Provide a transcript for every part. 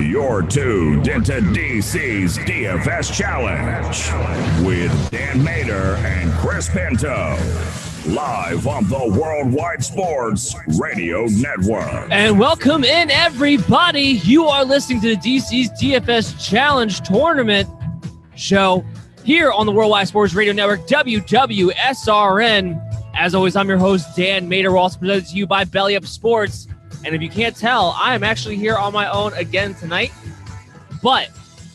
You're tuned into DC's DFS Challenge with Dan Mater and Chris Pinto. Live on the Worldwide Sports Radio Network. And welcome in, everybody. You are listening to the DC's DFS Challenge Tournament show here on the Worldwide Sports Radio Network, WWSRN. As always, I'm your host, Dan Mater, also presented to you by Belly Up Sports. And if you can't tell, I am actually here on my own again tonight. But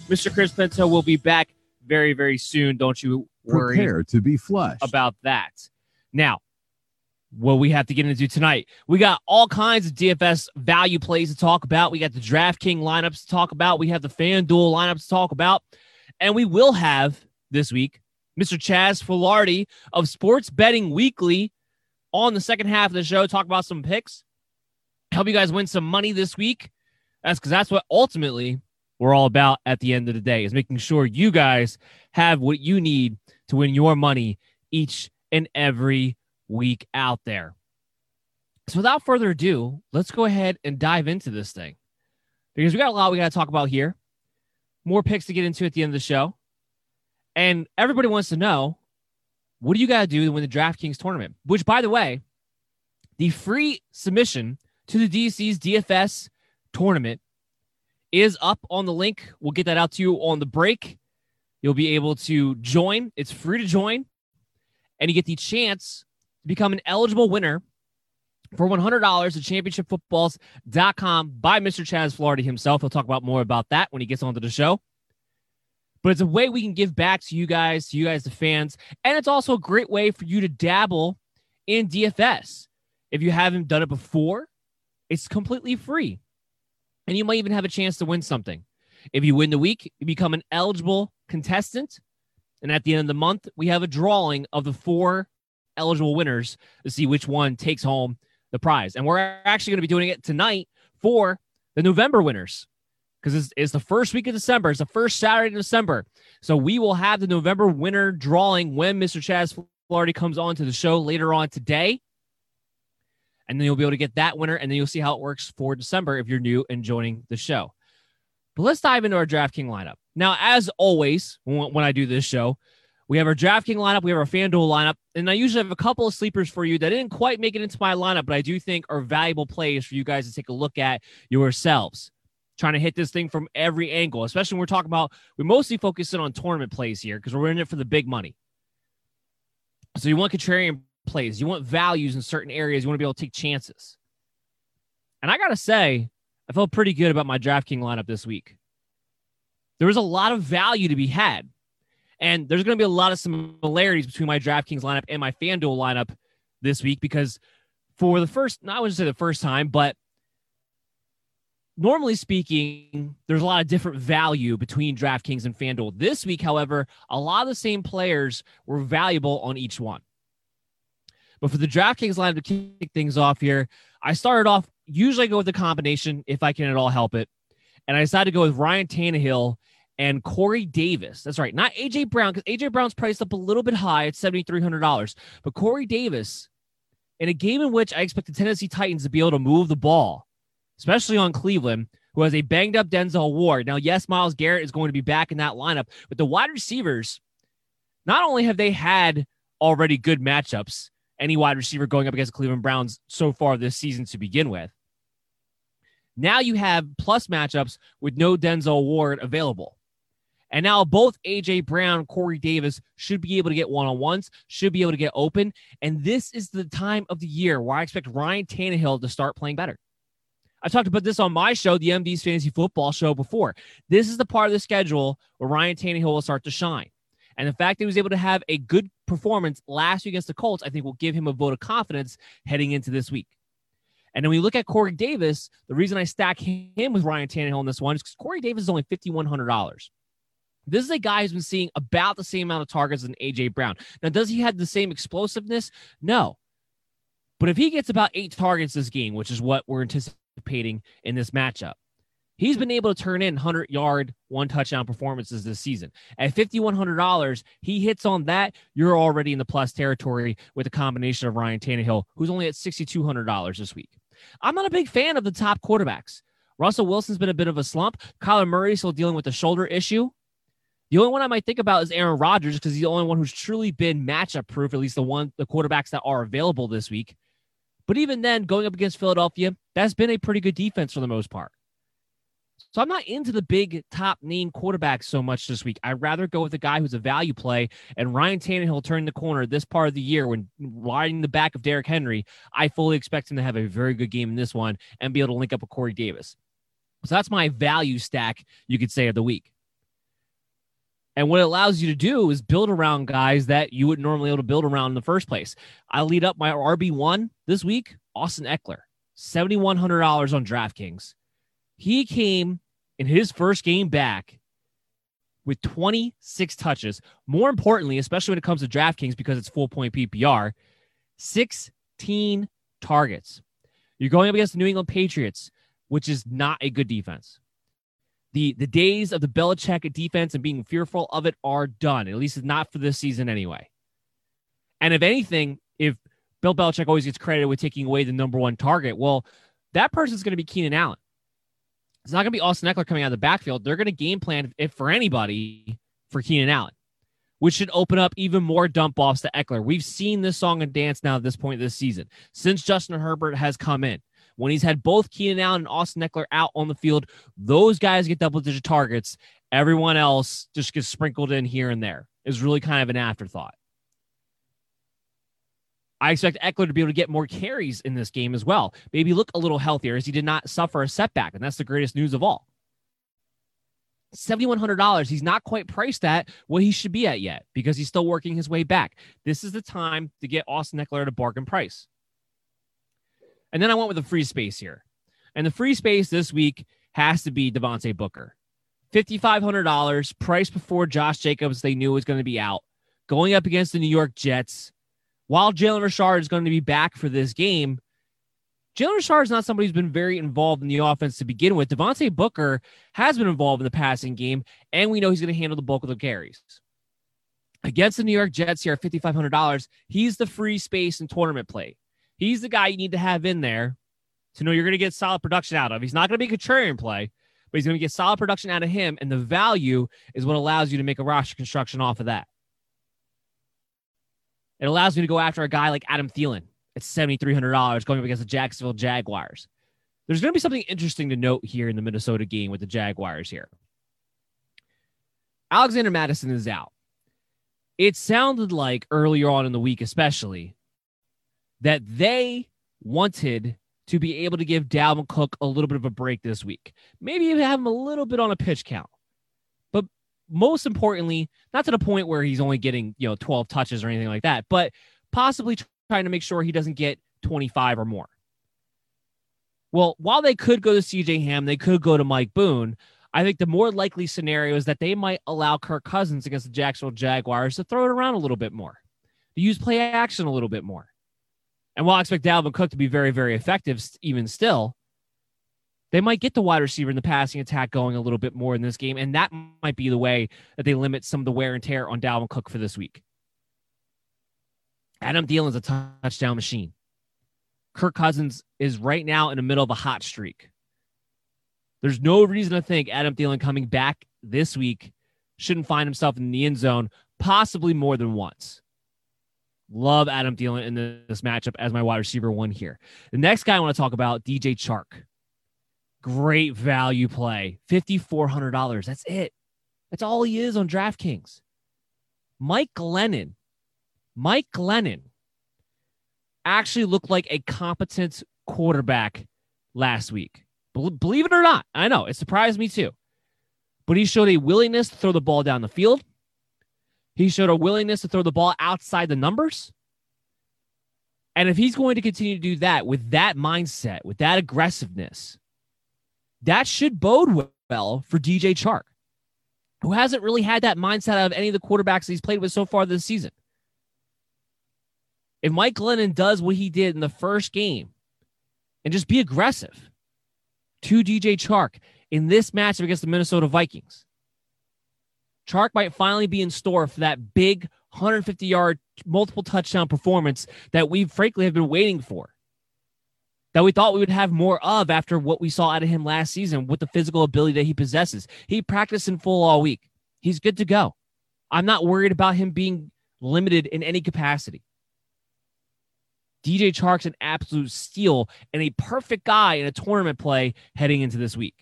Mr. Chris Pinto will be back very, very soon. Don't you worry Prepare to be flushed. about that. Now, what we have to get into tonight, we got all kinds of DFS value plays to talk about. We got the DraftKings lineups to talk about. We have the FanDuel lineups to talk about. And we will have this week Mr. Chaz Filardi of Sports Betting Weekly on the second half of the show, talk about some picks, help you guys win some money this week. That's because that's what ultimately we're all about at the end of the day is making sure you guys have what you need to win your money each and every week out there. So without further ado, let's go ahead and dive into this thing because we got a lot we got to talk about here. More picks to get into at the end of the show. And everybody wants to know what do you got to do to win the DraftKings tournament? Which, by the way, the free submission to the DC's DFS tournament is up on the link. We'll get that out to you on the break. You'll be able to join. It's free to join, and you get the chance to become an eligible winner for $100 at championshipfootballs.com by Mr. Chaz Filardi himself. He'll talk about more about that when he gets onto the show. But it's a way we can give back to you guys, to you guys, the fans. And it's also a great way for you to dabble in DFS. If you haven't done it before, it's completely free. And you might even have a chance to win something. If you win the week, you become an eligible contestant. And at the end of the month, we have a drawing of the four eligible winners to see which one takes home the prize. And we're actually going to be doing it tonight for the November winners because it's, it's the first week of December. It's the first Saturday in December. So we will have the November winner drawing when Mr. Chaz Filardi comes on to the show later on today. And then you'll be able to get that winner, and then you'll see how it works for December if you're new and joining the show. But let's dive into our DraftKings lineup. Now, as always, when, I do this show, we have our DraftKings lineup, we have our FanDuel lineup, and I usually have a couple of sleepers for you that didn't quite make it into my lineup, but I do think are valuable plays for you guys to take a look at yourselves. Trying to hit this thing from every angle, especially when we're talking about, we mostly focus in on tournament plays here because we're in it for the big money. So you want contrarian plays, you want values in certain areas, you want to be able to take chances. And I got to say, I felt pretty good about my DraftKings lineup this week. There was a lot of value to be had. And there's going to be a lot of similarities between my DraftKings lineup and my FanDuel lineup this week because for the first, not I wouldn't say the first time, but normally speaking, there's a lot of different value between DraftKings and FanDuel. This week, however, a lot of the same players were valuable on each one. But for the DraftKings lineup to kick things off here, I started off, usually I go with the combination if I can at all help it. And I decided to go with Ryan Tannehill and Corey Davis. That's right, not AJ Brown, because AJ Brown's priced up a little bit high at $7,300. But Corey Davis, in a game in which I expect the Tennessee Titans to be able to move the ball, especially on Cleveland, who has a banged up Denzel Ward. Now, yes, Myles Garrett is going to be back in that lineup, but the wide receivers, not only have they had already good matchups, any wide receiver going up against the Cleveland Browns so far this season to begin with. Now you have plus matchups with no Denzel Ward available. And now both AJ Brown, Corey Davis should be able to get one on ones, should be able to get open. And this is the time of the year where I expect Ryan Tannehill to start playing better. I talked about this on my show, the MD's Fantasy Football Show, before. This is the part of the schedule where Ryan Tannehill will start to shine. And the fact that he was able to have a good performance last week against the Colts, I think will give him a vote of confidence heading into this week. And then we look at Corey Davis. The reason I stack him with Ryan Tannehill in this one is because Corey Davis is only $5,100. This is a guy who's been seeing about the same amount of targets as AJ Brown. Now, does he have the same explosiveness? No. But if he gets about eight targets this game, which is what we're anticipating in this matchup, he's been able to turn in 100 yard, one touchdown performances this season. At $5,100, he hits on that. You're already in the plus territory with a combination of Ryan Tannehill, who's only at $6,200 this week. I'm not a big fan of the top quarterbacks. Russell Wilson's been a bit of a slump. Kyler Murray still dealing with the shoulder issue. The only one I might think about is Aaron Rodgers because he's the only one who's truly been matchup proof, at least the one the quarterbacks that are available this week. But even then, going up against Philadelphia, that's been a pretty good defense for the most part. So I'm not into the big top name quarterbacks so much this week. I'd rather go with a guy who's a value play. And Ryan Tannehill turning the corner this part of the year when riding the back of Derrick Henry. I fully expect him to have a very good game in this one and be able to link up with Corey Davis. So that's my value stack, you could say, of the week. And what it allows you to do is build around guys that you wouldn't normally be able to build around in the first place. I lead up my RB1 this week, Austin Ekeler, $7,100 on DraftKings. He came in his first game back with 26 touches. More importantly, especially when it comes to DraftKings because it's full point PPR, 16 targets. You're going up against the New England Patriots, which is not a good defense. The, the days of the Belichick defense and being fearful of it are done. At least not for this season anyway. And if anything, if Bill Belichick always gets credited with taking away the number one target, well, that person's going to be Keenan Allen. It's not going to be Austin Ekeler coming out of the backfield. They're going to game plan, if for anybody, for Keenan Allen, which should open up even more dump offs to Ekeler. We've seen this song and dance now at this point this season since Justin Herbert has come in. When he's had both Keenan Allen and Austin Ekeler out on the field, those guys get double digit targets. Everyone else just gets sprinkled in here and there. Is really kind of an afterthought. I expect Ekeler to be able to get more carries in this game as well. Maybe look a little healthier as he did not suffer a setback, and that's the greatest news of all. $7,100. He's not quite priced at what he should be at yet because he's still working his way back. This is the time to get Austin Ekeler at a bargain price. And then I went with the free space here. And the free space this week has to be Devontae Booker. $5,500, price before Josh Jacobs, they knew was going to be out. Going up against the New York Jets, while Jalen Richard is going to be back for this game, Jalen Richard is not somebody who's been very involved in the offense to begin with. Devontae Booker has been involved in the passing game, and we know he's going to handle the bulk of the carries. Against the New York Jets here at $5,500, he's the free space and tournament play. He's the guy you need to have in there to know you're going to get solid production out of. He's not going to be a contrarian play, but he's going to get solid production out of him, and the value is what allows you to make a roster construction off of that. It allows me to go after a guy like Adam Thielen at $7,300 going up against the Jacksonville Jaguars. There's going to be something interesting to note here in the Minnesota game with the Jaguars here. Alexander Mattison is out. It sounded like earlier on in the week, especially, that they wanted to be able to give Dalvin Cook a little bit of a break this week. Maybe even have him a little bit on a pitch count most importantly, not to the point where he's only getting, you know, 12 touches or anything like that, but possibly trying to make sure he doesn't get 25 or more. Well, while they could go to CJ Ham, they could go to Mike Boone. I think the more likely scenario is that they might allow Kirk Cousins against the Jacksonville Jaguars to throw it around a little bit more, to use play action a little bit more. And while I expect Dalvin Cook to be very, very effective, even still, they might get the wide receiver in the passing attack going a little bit more in this game. And that might be the way that they limit some of the wear and tear on Dalvin Cook for this week. Adam Thielen's a touchdown machine. Kirk Cousins is right now in the middle of a hot streak. There's no reason to think Adam Thielen coming back this week shouldn't find himself in the end zone, possibly more than once. Love Adam Thielen in this matchup as my wide receiver one here. The next guy I want to talk about, DJ Chark. Great value play. $5,400. That's it. That's all he is on DraftKings. Mike Glennon. Mike Glennon actually looked like a competent quarterback last week. Believe it or not, I know it surprised me too. But he showed a willingness to throw the ball down the field. He showed a willingness to throw the ball outside the numbers. And if he's going to continue to do that with that mindset, with that aggressiveness, that should bode well for DJ Chark, who hasn't really had that mindset out of any of the quarterbacks he's played with so far this season. If Mike Glennon does what he did in the first game and just be aggressive to DJ Chark in this matchup against the Minnesota Vikings, Chark might finally be in store for that big 150 yard multiple touchdown performance that we frankly have been waiting for. That we thought we would have more of after what we saw out of him last season with the physical ability that he possesses. He practiced in full all week. He's good to go. I'm not worried about him being limited in any capacity. DJ Chark's an absolute steal and a perfect guy in a tournament play heading into this week.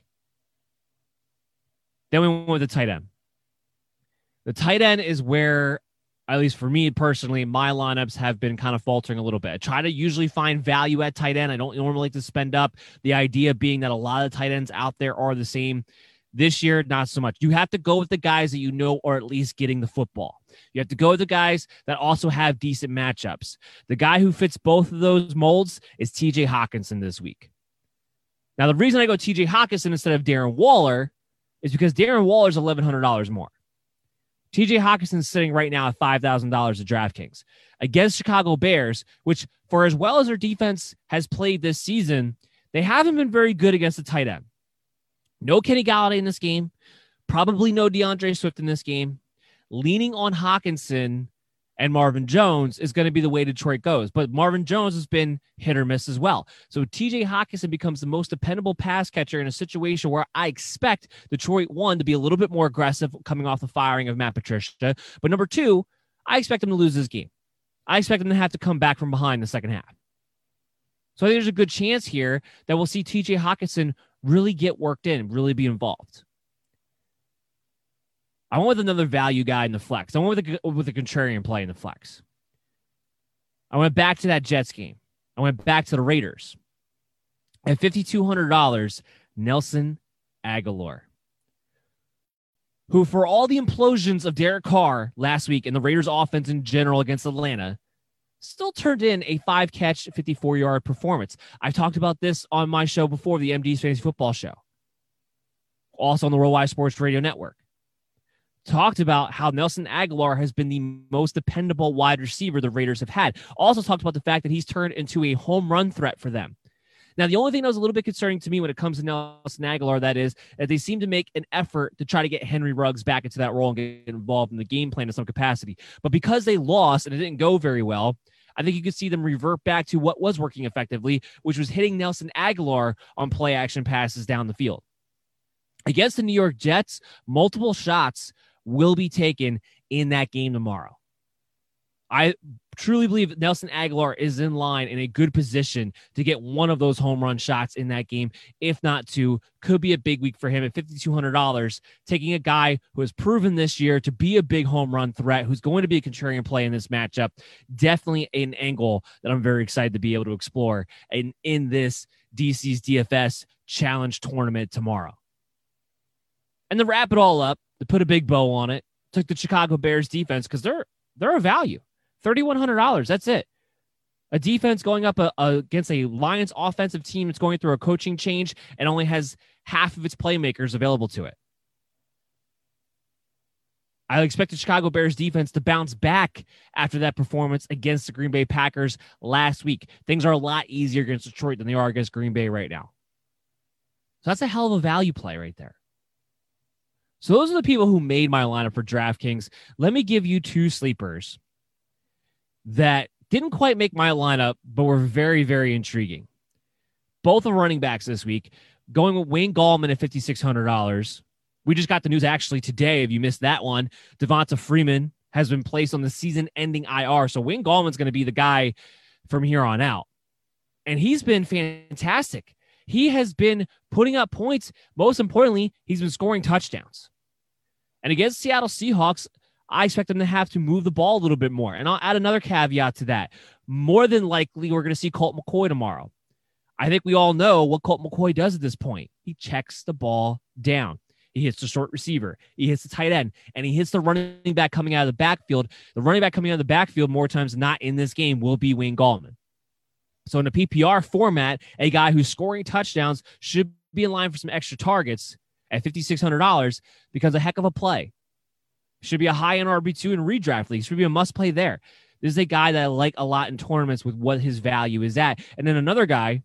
Then we went with the tight end. The tight end is where at least for me personally, my lineups have been kind of faltering a little bit. I try to usually find value at tight end. I don't normally like to spend up. The idea being that a lot of tight ends out there are the same. This year, not so much. You have to go with the guys that you know are at least getting the football. You have to go with the guys that also have decent matchups. The guy who fits both of those molds is TJ Hockenson this week. Now, the reason I go TJ Hockenson instead of Darren Waller is because Darren Waller is $1,100 more. TJ Hockenson's sitting right now at $5,000 at DraftKings against Chicago Bears, which, for as well as their defense has played this season, they haven't been very good against the tight end. No Kenny Golladay in this game, probably no D'Andre Swift in this game. Leaning on Hockenson and Marvin Jones is going to be the way Detroit goes. But Marvin Jones has been hit or miss as well. So TJ Hockenson becomes the most dependable pass catcher in a situation where I expect Detroit, one, to be a little bit more aggressive coming off the firing of Matt Patricia. But number two, I expect him to lose this game. I expect him to have to come back from behind the second half. So there's a good chance here that we'll see TJ Hockenson really get worked in, really be involved. I went with another value guy in the flex. I went with a, with a contrarian play in the flex. I went back to that Jets game. I went back to the Raiders. At $5,200, Nelson Agholor, who, for all the implosions of Derek Carr last week and the Raiders' offense in general against Atlanta, still turned in a five catch, 54 yard performance. I've talked about this on my show before, the MD's Fantasy Football Show, also on the Worldwide Sports Radio Network talked about how Nelson Agholor has been the most dependable wide receiver the Raiders have had. Also talked about the fact that he's turned into a home run threat for them. Now, the only thing that was a little bit concerning to me when it comes to Nelson Agholor, that is, that they seem to make an effort to try to get Henry Ruggs back into that role and get involved in the game plan in some capacity. But because they lost and it didn't go very well, I think you could see them revert back to what was working effectively, which was hitting Nelson Agholor on play action passes down the field. Against the New York Jets, multiple shots will be taken in that game tomorrow. I truly believe Nelson Agholor is in line in a good position to get one of those home run shots in that game, if not two. Could be a big week for him at $5,200. Taking a guy who has proven this year to be a big home run threat, who's going to be a contrarian play in this matchup. Definitely an angle that I'm very excited to be able to explore in, in this DC's DFS challenge tournament tomorrow. And to wrap it all up, to put a big bow on it, took the Chicago Bears defense because they're they're a value. $3,100. That's it. A defense going up a, a, against a Lions offensive team that's going through a coaching change and only has half of its playmakers available to it. I expect the Chicago Bears defense to bounce back after that performance against the Green Bay Packers last week. Things are a lot easier against Detroit than they are against Green Bay right now. So that's a hell of a value play right there. So those are the people who made my lineup for DraftKings. Let me give you two sleepers that didn't quite make my lineup, but were very, very intriguing. Both are running backs this week. Going with Wayne Gallman at $5,600. We just got the news actually today. If you missed that one, Devonta Freeman has been placed on the season ending IR. So Wayne Gallman's going to be the guy from here on out. And he's been fantastic. He has been putting up points. Most importantly, he's been scoring touchdowns. And against Seattle Seahawks, I expect them to have to move the ball a little bit more. And I'll add another caveat to that. More than likely, we're going to see Colt McCoy tomorrow. I think we all know what Colt McCoy does at this point. He checks the ball down. He hits the short receiver. He hits the tight end, and he hits the running back coming out of the backfield. The running back coming out of the backfield more times not in this game will be Wayne Gallman. So in a PPR format, a guy who's scoring touchdowns should be in line for some extra targets at $5,600 because a heck of a play. Should be a high in RB2 in redraft leagues. Should be a must play there. This is a guy that I like a lot in tournaments with what his value is at. And then another guy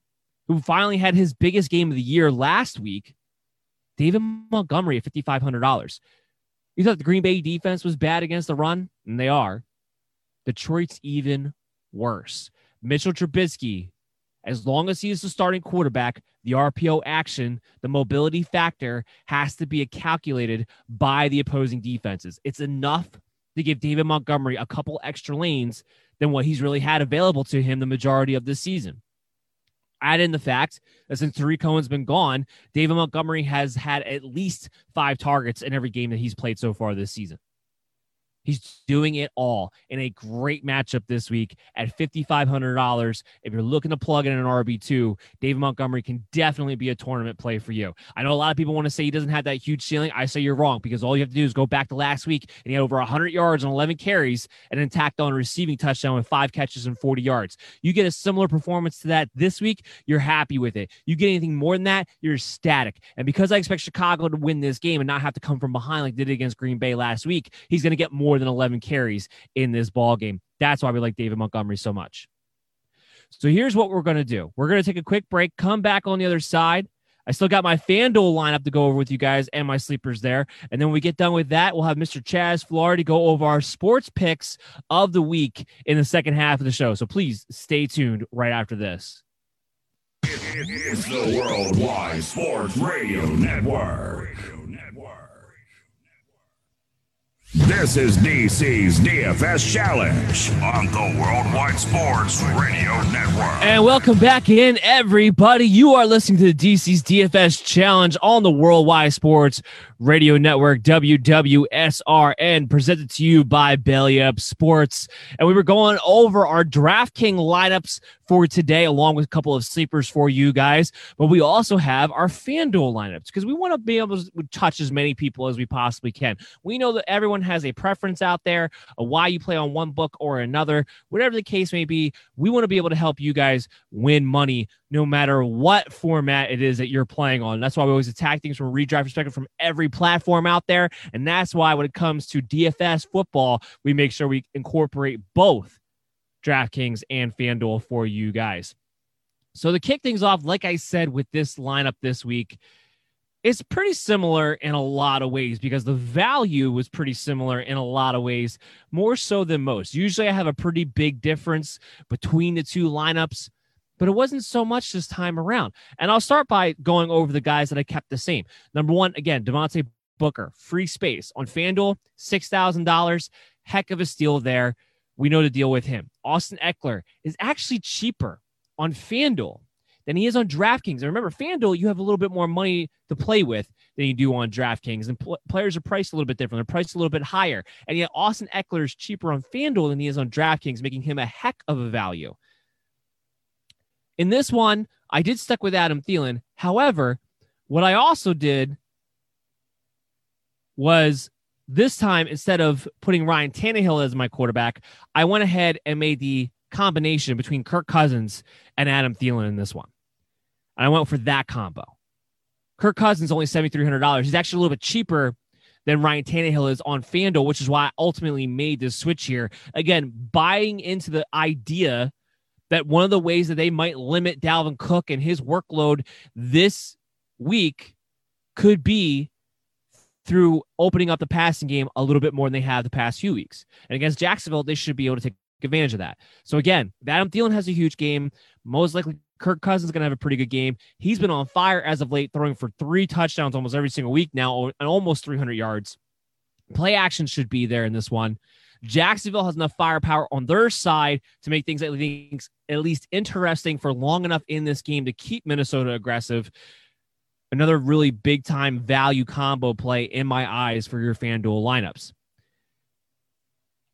who finally had his biggest game of the year last week, David Montgomery at $5,500. You thought the Green Bay defense was bad against the run? And they are. Detroit's even worse. Mitchell Trubisky As long as he is the starting quarterback, the RPO action, the mobility factor has to be calculated by the opposing defenses. It's enough to give David Montgomery a couple extra lanes than what he's really had available to him the majority of this season. Add in the fact that since Tarik Cohen's been gone, David Montgomery has had at least five targets in every game that he's played so far this season. He's doing it all in a great matchup this week at $5,500. If you're looking to plug in an RB2, David Montgomery can definitely be a tournament play for you. I know a lot of people want to say he doesn't have that huge ceiling. I say you're wrong because all you have to do is go back to last week and he had over 100 yards and 11 carries and then tacked on a receiving touchdown with five catches and 40 yards. You get a similar performance to that this week, you're happy with it. You get anything more than that, you're ecstatic. And because I expect Chicago to win this game and not have to come from behind like they did against Green Bay last week, he's going to get more than 11 carries in this ball game. That's why we like David Montgomery so much. So here's what we're going to do. We're going to take a quick break, come back on the other side. I still got my FanDuel lineup to go over with you guys and my sleepers there. And then when we get done with that, we'll have Mr. Chaz Filardi go over our sports picks of the week in the second half of the show. So please stay tuned right after this. It's the Worldwide Sports Radio Network. This is DC's DFS Challenge on the Worldwide Sports Radio Network. And welcome back in, everybody. You are listening to the DC's DFS Challenge on the Worldwide Sports Radio Network, WWSRN, presented to you by Belly Up Sports. And we were going over our DraftKings lineups for today, along with a couple of sleepers for you guys. But we also have our FanDuel lineups because we want to be able to touch as many people as we possibly can. We know that everyone has a preference out there, why you play on one book or another, whatever the case may be. We want to be able to help you guys win money no matter what format it is that you're playing on. That's why we always attack things from a redraft perspective from every platform out there. And that's why when it comes to DFS football, we make sure we incorporate both DraftKings and FanDuel for you guys. So to kick things off, like I said, with this lineup this week, it's pretty similar in a lot of ways because the value was pretty similar in a lot of ways, more so than most. Usually I have a pretty big difference between the two lineups but it wasn't so much this time around. And I'll start by going over the guys that I kept the same. Number one, again, Devontae Booker, free space on FanDuel, $6,000. Heck of a steal there. We know to deal with him. Austin Ekeler is actually cheaper on FanDuel than he is on DraftKings. And remember, FanDuel, you have a little bit more money to play with than you do on DraftKings. And pl- players are priced a little bit different. They're priced a little bit higher. And yet, Austin Ekeler is cheaper on FanDuel than he is on DraftKings, making him a heck of a value. In this one, I did stuck with Adam Thielen. However, what I also did was this time, instead of putting Ryan Tannehill as my quarterback, I went ahead and made the combination between Kirk Cousins and Adam Thielen in this one. And I went for that combo. Kirk Cousins only $7,300. He's actually a little bit cheaper than Ryan Tannehill is on FanDuel, which is why I ultimately made this switch here. Again, buying into the idea that one of the ways that they might limit Dalvin Cook and his workload this week could be through opening up the passing game a little bit more than they have the past few weeks. And against Jacksonville, they should be able to take advantage of that. So again, Adam Thielen has a huge game. Most likely, Kirk Cousins is going to have a pretty good game. He's been on fire as of late, throwing for three touchdowns almost every single week now, and almost 300 yards. Play action should be there in this one. Jacksonville has enough firepower on their side to make things at least interesting for long enough in this game to keep Minnesota aggressive. Another really big time value combo play in my eyes for your FanDuel lineups.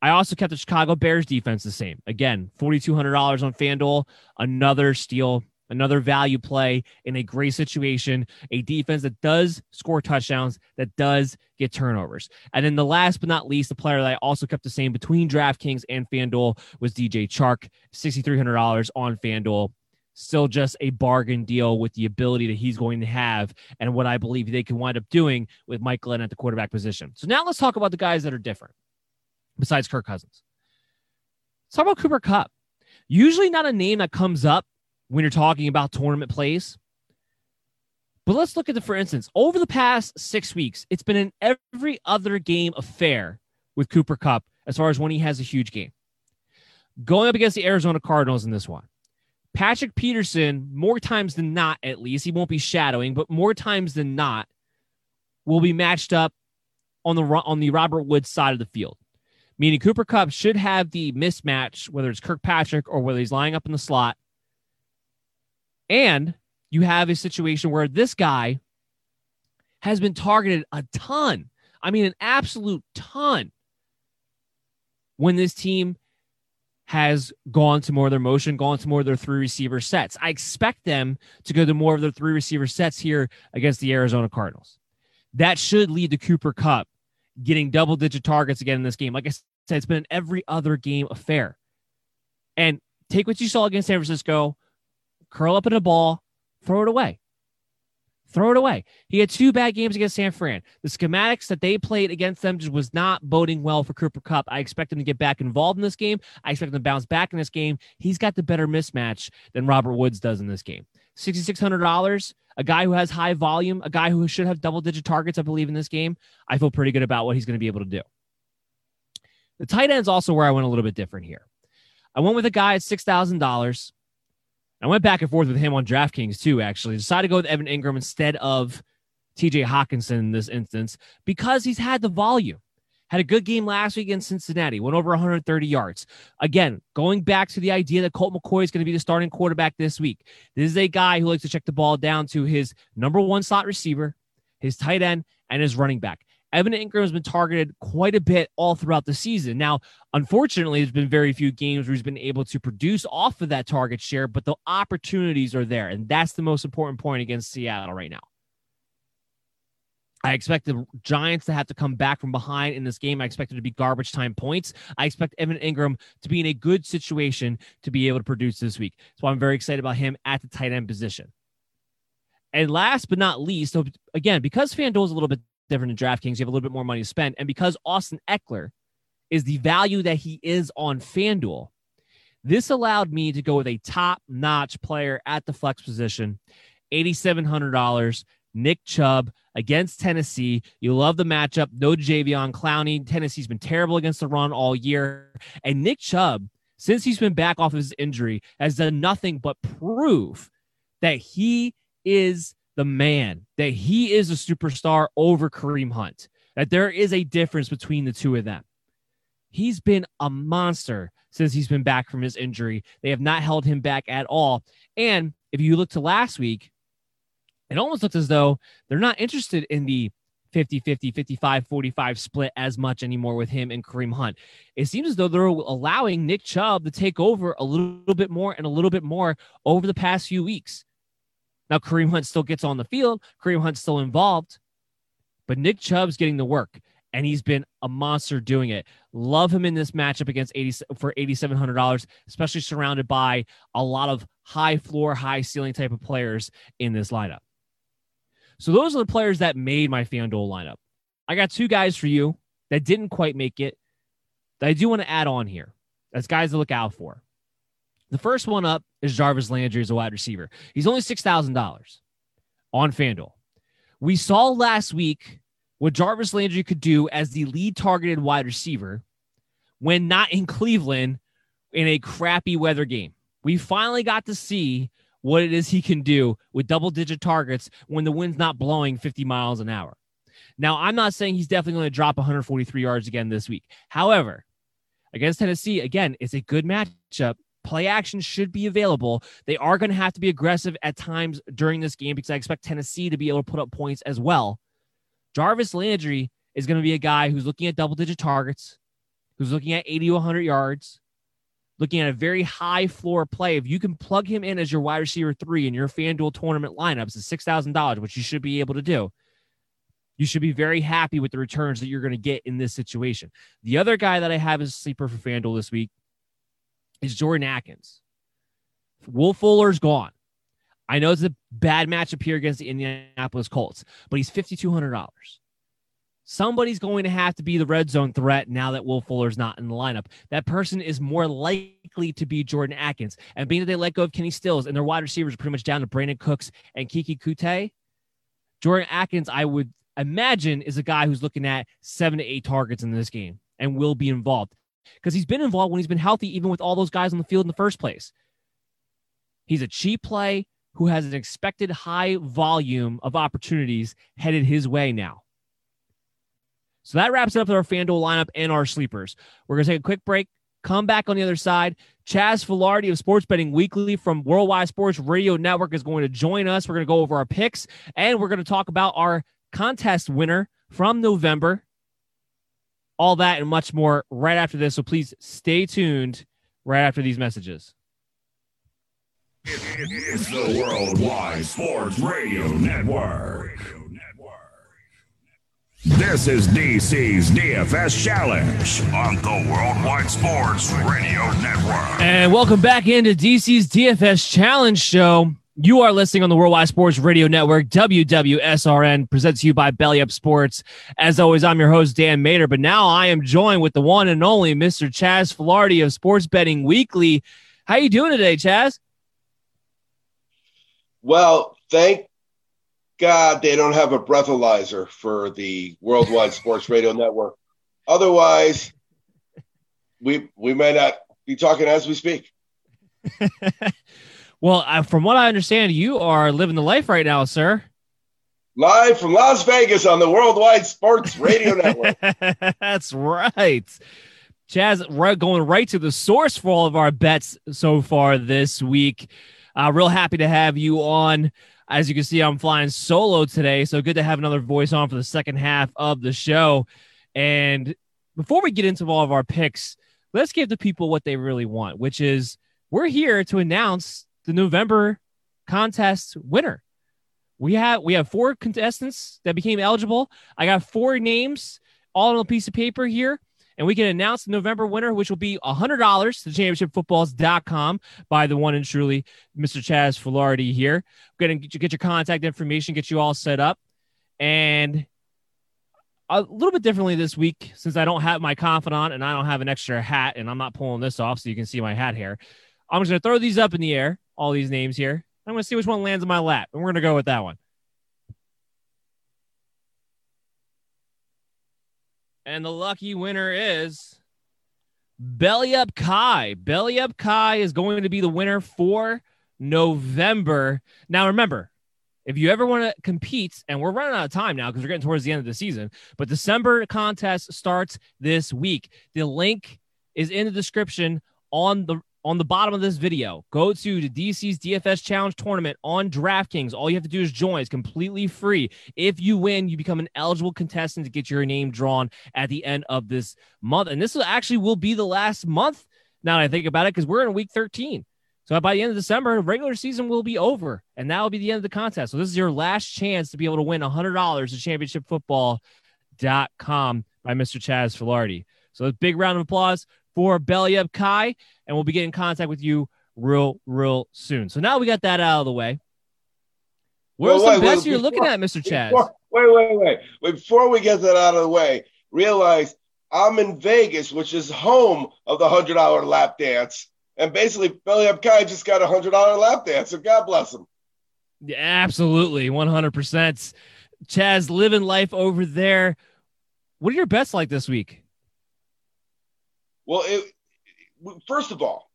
I also kept the Chicago Bears defense the same. Again, $4,200 on FanDuel, another steal another value play in a great situation, a defense that does score touchdowns, that does get turnovers. And then the last but not least, the player that I also kept the same between DraftKings and FanDuel was DJ Chark, $6,300 on FanDuel. Still just a bargain deal with the ability that he's going to have and what I believe they can wind up doing with Mike Glenn at the quarterback position. So now let's talk about the guys that are different besides Kirk Cousins. Let's talk about Cooper Kupp. Usually not a name that comes up when you're talking about tournament plays. But let's look at the, for instance, over the past six weeks, it's been an every other game affair with Cooper Kupp as far as when he has a huge game. Going up against the Arizona Cardinals in this one, Patrick Peterson, more times than not, at least, he won't be shadowing, but more times than not, will be matched up on the on the Robert Woods side of the field. Meaning Cooper Kupp should have the mismatch, whether it's Kirkpatrick or whether he's lying up in the slot. And you have a situation where this guy has been targeted a ton. I mean, an absolute ton when this team has gone to more of their motion, gone to more of their three receiver sets. I expect them to go to more of their three receiver sets here against the Arizona Cardinals. That should lead to Cooper Kupp getting double digit targets again in this game. Like I said, it's been an every other game affair. And take what you saw against San Francisco, curl up in a ball, throw it away. Throw it away. He had two bad games against San Fran. The schematics that they played against them just was not boding well for Cooper Kupp. I expect him to get back involved in this game. I expect him to bounce back in this game. He's got the better mismatch than Robert Woods does in this game. $6,600, a guy who has high volume, a guy who should have double digit targets, I believe, in this game. I feel pretty good about what he's going to be able to do. The tight end's also where I went a little bit different here. I went with a guy at $6,000. I went back and forth with him on DraftKings too, actually. Decided to go with Evan Engram instead of TJ Hockenson in this instance because he's had the volume. Had a good game last week in Cincinnati, went over 130 yards. Again, going back to the idea that Colt McCoy is going to be the starting quarterback this week. This is a guy who likes to check the ball down to his number one slot receiver, his tight end, and his running back. Evan Engram has been targeted quite a bit all throughout the season. Now, unfortunately, there's been very few games where he's been able to produce off of that target share, but the opportunities are there. And that's the most important point against Seattle right now. I expect the Giants to have to come back from behind in this game. I expect it to be garbage time points. I expect Evan Engram to be in a good situation to be able to produce this week. So I'm very excited about him at the tight end position. And last but not least, again, because FanDuel is a little bit different than DraftKings. You have a little bit more money to spend. And because Austin Ekeler is the value that he is on FanDuel, this allowed me to go with a top notch player at the flex position, $8,700. Nick Chubb against Tennessee. You love the matchup. No Jadeveon Clowney. Tennessee's been terrible against the run all year. And Nick Chubb, since he's been back off his injury, has done nothing but prove that he is the man, that he is a superstar over Kareem Hunt, that there is a difference between the two of them. He's been a monster since he's been back from his injury. They have not held him back at all. And if you look to last week, it almost looks as though they're not interested in the 50 50, 55 45 split as much anymore with him and Kareem Hunt. It seems as though they're allowing Nick Chubb to take over a little bit more and a little bit more over the past few weeks. Now, Kareem Hunt still gets on the field, Kareem Hunt's still involved, but Nick Chubb's getting the work, and he's been a monster doing it. Love him in this matchup against 80 for $8,700, especially surrounded by a lot of high floor, high ceiling type of players in this lineup. So, those are the players that made my FanDuel lineup. I got two guys for you that didn't quite make it that I do want to add on here as guys to look out for. The first one up is Jarvis Landry as a wide receiver. He's only $6,000 on FanDuel. We saw last week what Jarvis Landry could do as the lead targeted wide receiver when not in Cleveland in a crappy weather game. We finally got to see what it is he can do with double digit targets when the wind's not blowing 50 miles an hour. Now, I'm not saying he's definitely going to drop 143 yards again this week. However, against Tennessee, again, it's a good matchup play action should be available. They are going to have to be aggressive at times during this game because I expect Tennessee to be able to put up points as well. Jarvis Landry is going to be a guy who's looking at double digit targets, who's looking at 80 to 100 yards, looking at a very high floor play. If you can plug him in as your wide receiver three in your FanDuel tournament lineups at $6,000, which you should be able to do, you should be very happy with the returns that you're going to get in this situation. The other guy that I have as a sleeper for FanDuel this week is Jordan Akins. Will Fuller's gone. I know it's a bad matchup here against the Indianapolis Colts, but he's $5,200. Somebody's going to have to be the red zone threat now that Will Fuller's not in the lineup. That person is more likely to be Jordan Akins. And being that they let go of Kenny Stills and their wide receivers are pretty much down to Brandin Cooks and Keke Coutee, Jordan Akins, I would imagine, is a guy who's looking at seven to eight targets in this game and will be involved because he's been involved when he's been healthy, even with all those guys on the field in the first place. He's a cheap play who has an expected high volume of opportunities headed his way now. So that wraps it up with our FanDuel lineup and our sleepers. We're going to take a quick break, come back on the other side. Chaz Filardi of Sports Betting Weekly from Worldwide Sports Radio Network is going to join us. We're going to go over our picks and we're going to talk about our contest winner from November. All that and much more right after this. So please stay tuned right after these messages. It's the Worldwide Sports Radio Network. This is DC's DFS Challenge on the Worldwide Sports Radio Network. And welcome back into DC's DFS Challenge Show. You are listening on the Worldwide Sports Radio Network, WWSRN, presents to you by Belly Up Sports. As always, I'm your host, Dan Mater, but now I am joined with the one and only Mr. Chaz Filardi of Sports Betting Weekly. How are you doing today, Chaz? Well, thank God they don't have a breathalyzer for the Worldwide Sports Radio Network. Otherwise, we we may not be talking as we speak. well, uh, from what I understand, you are living the life right now, sir. Live from Las Vegas on the Worldwide Sports Radio Network. That's right. Chaz, right, going right to the source for all of our bets so far this week. Uh, real happy to have you on. As you can see, I'm flying solo today, so good to have another voice on for the second half of the show. And before we get into all of our picks, let's give the people what they really want, which is we're here to announce the November contest winner. We have we have four contestants that became eligible. I got four names all on a piece of paper here and we can announce the November winner, which will be $100 to championshipfootballs.com by the one and truly Mr. Chaz Filardi here. We're going to get your contact information, get you all set up. And a little bit differently this week, since I don't have my confidant and I don't have an extra hat, and I'm not pulling this off so you can see my hat here. I'm just going to throw these up in the air, all these names here. I'm going to see which one lands in my lap, and we're going to go with that one. And the lucky winner is Belly Up Kai. Belly Up Kai is going to be the winner for November. Now, remember, if you ever want to compete, and we're running out of time now because we're getting towards the end of the season, but December contest starts this week. The link is in the description on the on the bottom of this video. Go to the DC's DFS Challenge Tournament on DraftKings. All you have to do is join. It's completely free. If you win, you become an eligible contestant to get your name drawn at the end of this month. And this will actually will be the last month now that I think about it because we're in week 13. So by the end of December, regular season will be over, and that will be the end of the contest. So this is your last chance to be able to win $100 at championshipfootball.com by Mr. Chaz Filardi. So a big round of applause for Belly Up Kai, and we'll be getting in contact with you real, real soon. So now we got that out of the way. Where's well, the wait, best wait, you're before, looking at, Mr. Chaz? Before, wait, wait, wait. Before we get that out of the way, realize I'm in Vegas, which is home of the hundred dollar lap dance. And basically, Belly Up Kai just got a hundred dollar lap dance. So God bless him. Yeah, absolutely, one hundred percent. Chaz living life over there. What are your bets like this week? Well, it, first of all,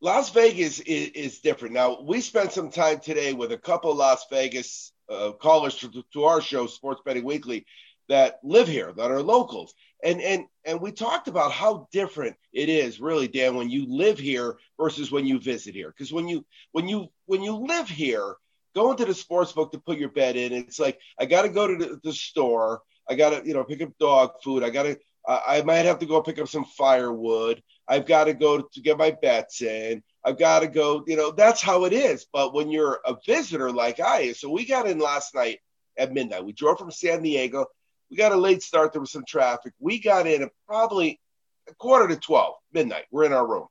Las Vegas is, is, different. Now, we spent some time today with a couple Las Vegas uh, callers to, to, our show, Sports Betting Weekly, that live here, that are locals. And, and, and we talked about how different it is, really, Dan, when you live here versus when you visit here. Because when you when you when you live here, going to the sports book to put your bet in, it's like I got to go to the, the store. I got to, you know, pick up dog food. I got to I might have to go pick up some firewood. I've got to go to get my bets in. I've got to go, you know, that's how it is. But when you're a visitor like I is, so we got in last night at midnight. We drove from San Diego. We got a late start. There was some traffic. We got in at probably a quarter to 12, midnight. We're in our room.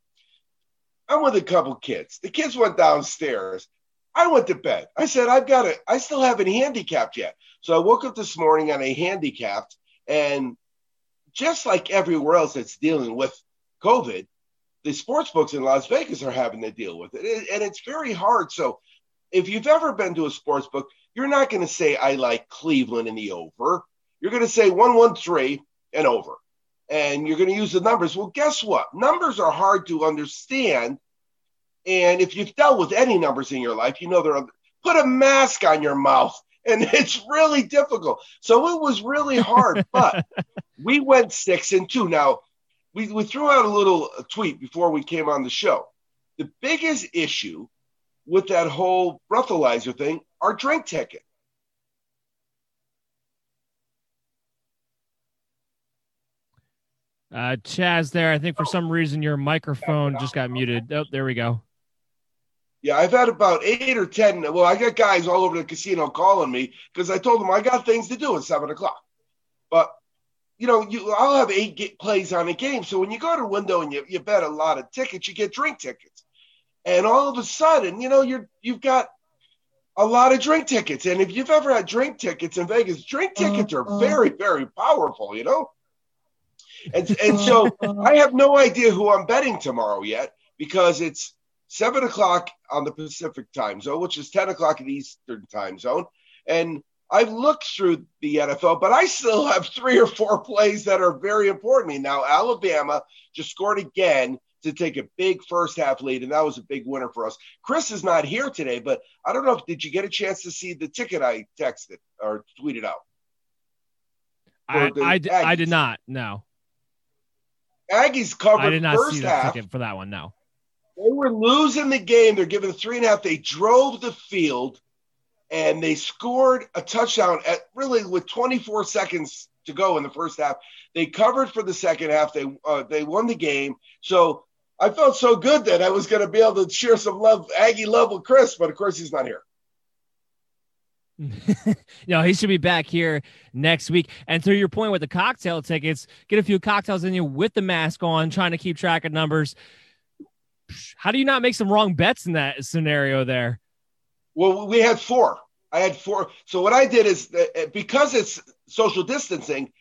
I'm with a couple kids. The kids went downstairs. I went to bed. I said, I've got it. I still haven't handicapped yet. So I woke up this morning on a handicapped and just like everywhere else that's dealing with COVID, the sports books in Las Vegas are having to deal with it. And it's very hard. So if you've ever been to a sports book, you're not going to say, I like Cleveland in the over. You're going to say 113 and over. And you're going to use the numbers. Well, guess what? Numbers are hard to understand And if you've dealt with any numbers in your life, you know they're put a mask on your mouth and it's really difficult. So it was really hard, but we went six and two. Now, we, we threw out a little tweet before we came on the show. The biggest issue with that whole breathalyzer thing are drink tickets. Uh, Chaz, there. I think for some reason your microphone just got muted. Oh, there we go. Yeah, I've had about eight or ten. Well, I got guys all over the casino calling me because I told them I got things to do at seven o'clock. But you know, you I'll have eight plays on a game. So when you go to a window and you, you bet a lot of tickets, you get drink tickets. And all of a sudden, you know, you're you've got a lot of drink tickets. And if you've ever had drink tickets in Vegas, drink tickets are uh-huh. very, very powerful, you know? And, and so I have no idea who I'm betting tomorrow yet because it's seven o'clock on the Pacific time zone, which is 10 o'clock in the Eastern time zone. And I've looked through the NFL, but I still have three or four plays that are very important to me. Now, Alabama just scored again to take a big first half lead, and that was a big winner for us. Chris is not here today, but I don't know if did you get a chance to see the ticket I texted or tweeted out? I, I, I, did not. No. Aggies covered I did not first see the half. ticket for that one. No. They were losing the game. They're giving three and a half. They drove the field and they scored a touchdown at really with 24 seconds to go in the first half. They covered for the second half. They uh, they won the game. So I felt so good that I was going to be able to share some love, Aggie love with Chris, but of course he's not here. no, he should be back here next week. And to your point with the cocktail tickets, get a few cocktails in you with the mask on, trying to keep track of numbers. How do you not make some wrong bets in that scenario there? Well, we had four. I had four. So what I did is that because it's social distancing,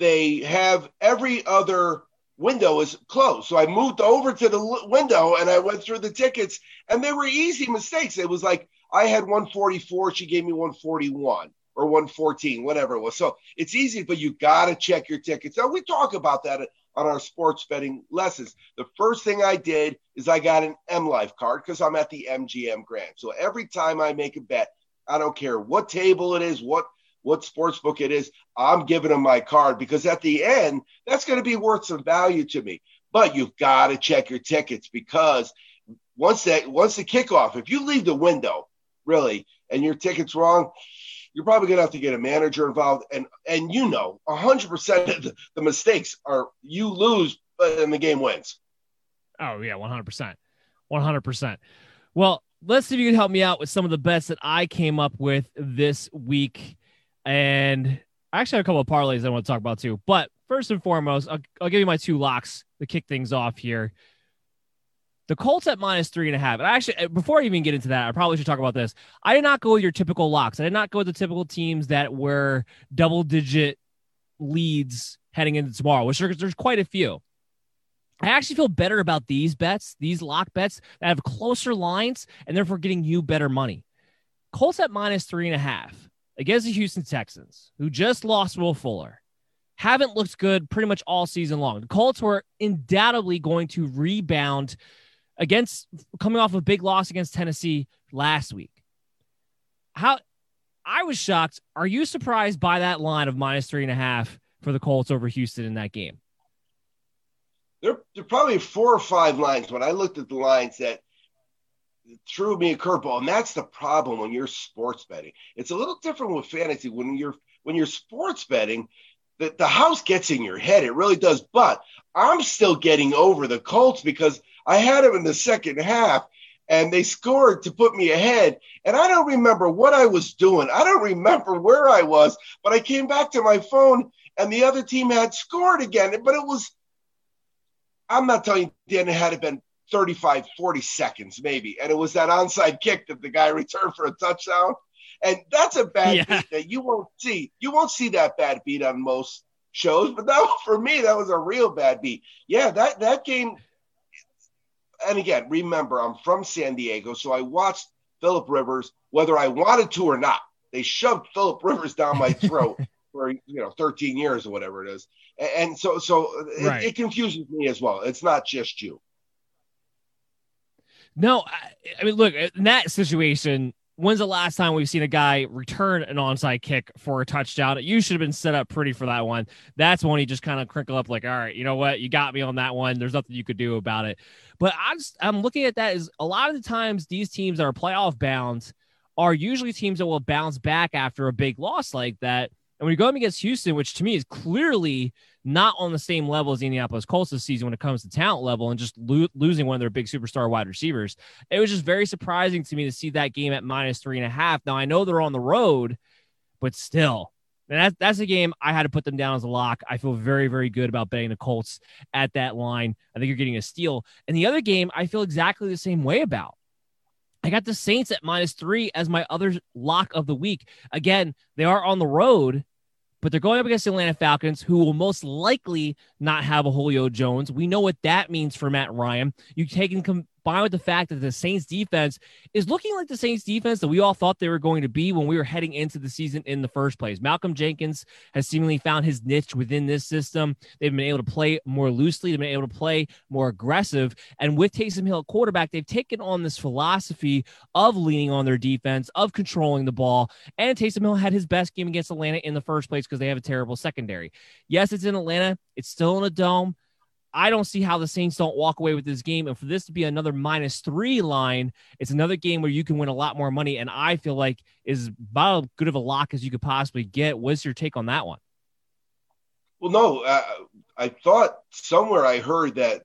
they have every other window is closed. So I moved over to the window and I went through the tickets, and they were easy mistakes. It was like I had 144, she gave me 141 or 114, whatever it was. So it's easy, but you got to check your tickets. Now we talk about that uh, on our sports betting lessons. The first thing I did is I got an M Life card because I'm at the MGM Grand. So every time I make a bet, I don't care what table it is, what what sports book it is, I'm giving them my card because at the end, that's going to be worth some value to me. But you've got to check your tickets because once that once the kickoff, if you leave the window, really, and your ticket's wrong, you're probably gonna have to get a manager involved. And and you know, hundred percent of the, the mistakes are you lose, but then the game wins. Oh yeah, one hundred percent, one hundred percent. Well, let's see if you can help me out with some of the bets that I came up with this week. And I actually have a couple of parlays I want to talk about too. But first and foremost, I'll, I'll give you my two locks to kick things off here. The Colts at minus three and a half. And actually, uh, before I even get into that, I probably should talk about this. I did not go with your typical locks. I did not go with the typical teams that were double digit leads heading into tomorrow, which there's quite a few. I actually feel better about these bets, these lock bets that have closer lines and therefore getting you better money. Colts at minus three and a half against the Houston Texans, who just lost Will Fuller, haven't looked good pretty much all season long. The Colts were undoubtedly going to rebound against coming off a big loss against Tennessee last week. How I was shocked. Are you surprised by that line of minus three and a half for the Colts over Houston in that game? There, are probably four or five lines when I looked at the lines that threw me a curveball, and that's the problem when you're sports betting. It's a little different with fantasy. When you're when you're sports betting, the, the house gets in your head. It really does. But I'm still getting over the Colts because I had them in the second half and they scored to put me ahead. And I don't remember what I was doing. I don't remember where I was, but I came back to my phone and the other team had scored again. But it was, I'm not telling you, Dan, it had it been 35, 40 seconds maybe. And it was that onside kick that the guy returned for a touchdown. And that's a bad yeah. beat that you won't see. You won't see that bad beat on most shows, but that for me, that was a real bad beat. Yeah, that that game. And again, remember, I'm from San Diego, so I watched Philip Rivers, whether I wanted to or not. They shoved Philip Rivers down my throat for you know 13 years or whatever it is, and so so right. it, it confuses me as well. It's not just you. No, I, I mean, look, in that situation, when's the last time we've seen a guy return an onside kick for a touchdown? You should have been set up pretty for that one. That's when he just kind of crinkle up like, all right, you know what? You got me on that one. There's nothing you could do about it. But I'm just, I'm looking at that as a lot of the times these teams that are playoff bound are usually teams that will bounce back after a big loss like that. And when you go up against Houston, which to me is clearly not on the same level as the Indianapolis Colts this season when it comes to talent level and just lo- losing one of their big superstar wide receivers, it was just very surprising to me to see that game at minus three and a half. Now I know they're on the road, but still, and that's that's a game I had to put them down as a lock. I feel very, very good about betting the Colts at that line. I think you're getting a steal. And the other game, I feel exactly the same way about. I got the Saints at minus three as my other lock of the week. Again, they are on the road, but they're going up against the Atlanta Falcons, who will most likely not have a Julio Jones. We know what that means for Matt Ryan. You take and with the fact that the Saints defense is looking like the Saints defense that we all thought they were going to be when we were heading into the season in the first place. Malcolm Jenkins has seemingly found his niche within this system. They've been able to play more loosely, they've been able to play more aggressive. And with Taysom Hill quarterback, they've taken on this philosophy of leaning on their defense, of controlling the ball. And Taysom Hill had his best game against Atlanta in the first place because they have a terrible secondary. Yes, it's in Atlanta, it's still in a dome. I don't see how the Saints don't walk away with this game. And for this to be another minus three line, it's another game where you can win a lot more money. And I feel like is about as good of a lock as you could possibly get. What's your take on that one? Well, no, uh, I thought somewhere I heard that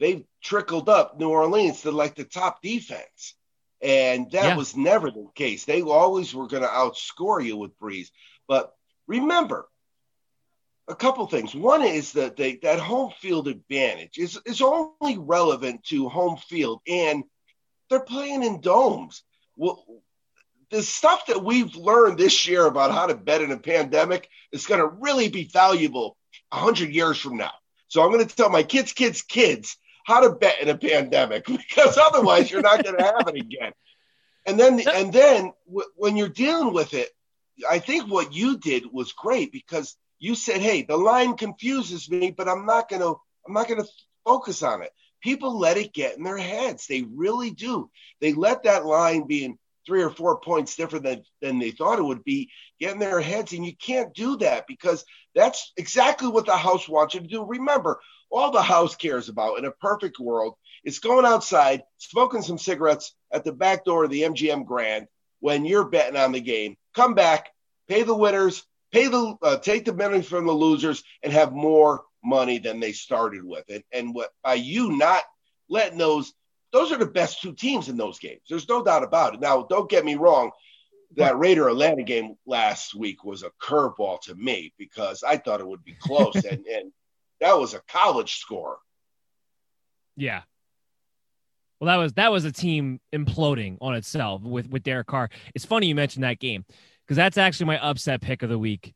they've trickled up New Orleans to like the top defense. And that yeah. was never the case. They always were going to outscore you with Brees. But remember, a couple things. One is that they, that home field advantage is, is only relevant to home field, and they're playing in domes. Well, the stuff that we've learned this year about how to bet in a pandemic is going to really be valuable 100 years from now. So I'm going to tell my kids, kids, kids how to bet in a pandemic because otherwise you're not going to have it again. And then, and then w- when you're dealing with it, I think what you did was great because – you said, "Hey, the line confuses me, but I'm not going to I'm not going to focus on it." People let it get in their heads. They really do. They let that line being three or four points different than, than they thought it would be get in their heads. And you can't do that because that's exactly what the house wants you to do. Remember, all the house cares about in a perfect world is going outside, smoking some cigarettes at the back door of the MGM Grand when you're betting on the game. Come back, pay the winners, pay the uh, take the money from the losers and have more money than they started with. And and what by you not letting those those are the best two teams in those games. There's no doubt about it. Now, don't get me wrong. That Raider Atlanta game last week was a curveball to me because I thought it would be close, and and that was a college score. Yeah, well, that was that was a team imploding on itself with with Derek Carr. It's funny you mentioned that game because that's actually my upset pick of the week.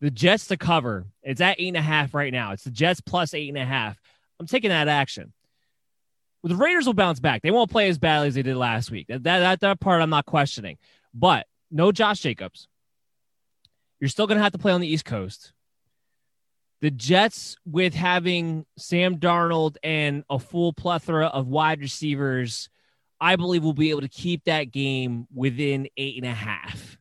The Jets to cover. It's at eight and a half right now. It's the Jets plus eight and a half. I'm taking that action. Well, the Raiders will bounce back. They won't play as badly as they did last week. That, that, that part I'm not questioning. But no Josh Jacobs. You're still going to have to play on the East Coast. The Jets, with having Sam Darnold and a full plethora of wide receivers, I believe will be able to keep that game within eight and a half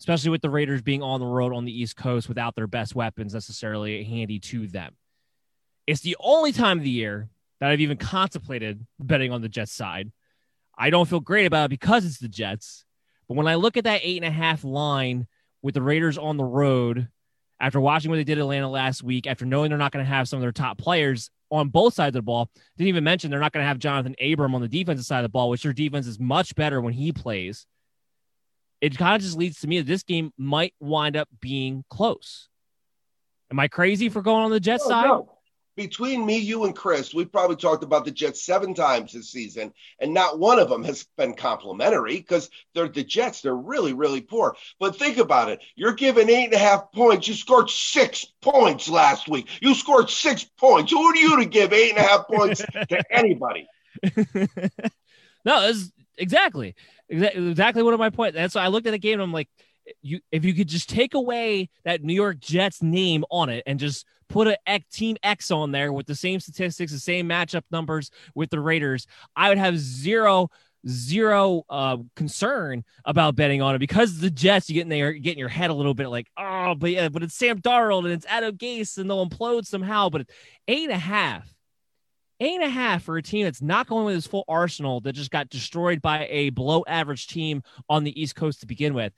especially with the Raiders being on the road on the East Coast without their best weapons necessarily handy to them. It's the only time of the year that I've even contemplated betting on the Jets side. I don't feel great about it because it's the Jets. But when I look at that eight and a half line with the Raiders on the road, after watching what they did Atlanta last week, after knowing they're not going to have some of their top players on both sides of the ball, didn't even mention they're not going to have Johnathan Abram on the defensive side of the ball, which their defense is much better when he plays it kind of just leads to me that this game might wind up being close. Am I crazy for going on the Jets oh, side? No. Between me, you, and Chris, we've probably talked about the Jets seven times this season, and not one of them has been complimentary because they're the Jets. They're really, really poor. But think about it. You're giving eight and a half points. You scored six points last week. You scored six points. Who are you to give eight and a half points to anybody? no, it's exactly exactly one of my points. And so I looked at the game and I'm like, you if you could just take away that New York Jets name on it and just put a team X on there with the same statistics, the same matchup numbers with the Raiders, I would have zero zero uh, concern about betting on it because the Jets, you get in there, getting your head a little bit like, oh, but yeah, but it's Sam Darnold and it's Adam Gase and they'll implode somehow. But eight and a half, eight and a half for a team that's not going with his full arsenal that just got destroyed by a below average team on the East Coast to begin with.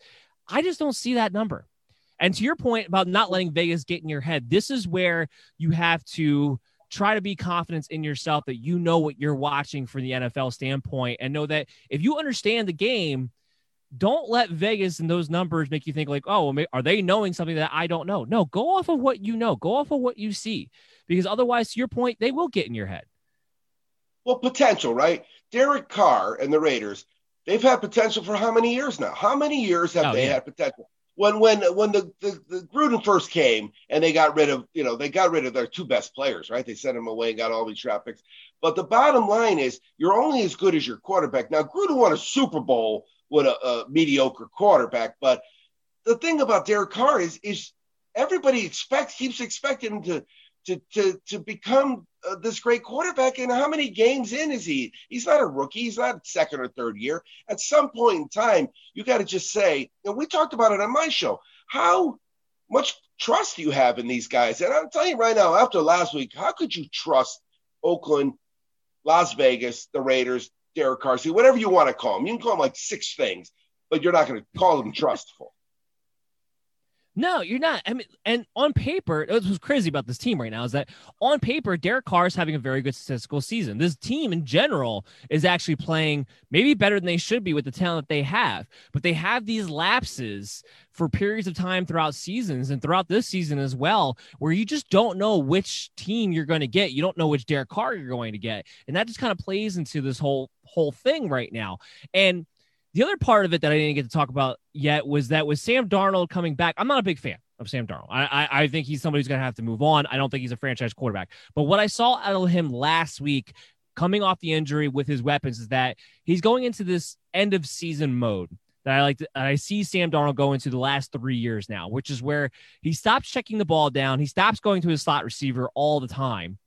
I just don't see that number. And to your point about not letting Vegas get in your head, this is where you have to try to be confident in yourself that you know what you're watching from the NFL standpoint and know that if you understand the game, don't let Vegas and those numbers make you think like, oh, are they knowing something that I don't know? No, go off of what you know, go off of what you see, because otherwise, to your point, they will get in your head. Well, potential, right? Derek Carr and the Raiders, they've had potential for how many years now? How many years have oh, they yeah. had potential? when when when the, the, the Gruden first came and they got rid of you know they got rid of their two best players right they sent him away and got all these draft picks but the bottom line is you're only as good as your quarterback now Gruden won a Super Bowl with a, a mediocre quarterback but the thing about Derek Carr is is everybody expects keeps expecting him to to to to become uh, this great quarterback. And how many games in is he? He's not a rookie. He's not second or third year. At some point in time, you got to just say. And we talked about it on my show. How much trust do you have in these guys? And I'm telling you right now, after last week, how could you trust Oakland, Las Vegas, the Raiders, Derek Carr, whatever you want to call them? You can call them like six things, but you're not going to call them trustful. No, you're not. I mean, and on paper, oh, what's crazy about this team right now is that on paper, Derek Carr is having a very good statistical season. This team in general is actually playing maybe better than they should be with the talent that they have, but they have these lapses for periods of time throughout seasons and throughout this season as well, where you just don't know which team you're going to get. You don't know which Derek Carr you're going to get, and that just kind of plays into this whole whole thing right now. And the other part of it that I didn't get to talk about yet was that with Sam Darnold coming back, I'm not a big fan of Sam Darnold. I, I, I think he's somebody who's going to have to move on. I don't think he's a franchise quarterback. But what I saw out of him last week, coming off the injury with his weapons, is that he's going into this end of season mode that I like. To, I see Sam Darnold go into the last three years now, which is where he stops checking the ball down. He stops going to his slot receiver all the time.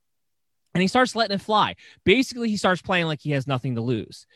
And he starts letting it fly. Basically, he starts playing like he has nothing to lose.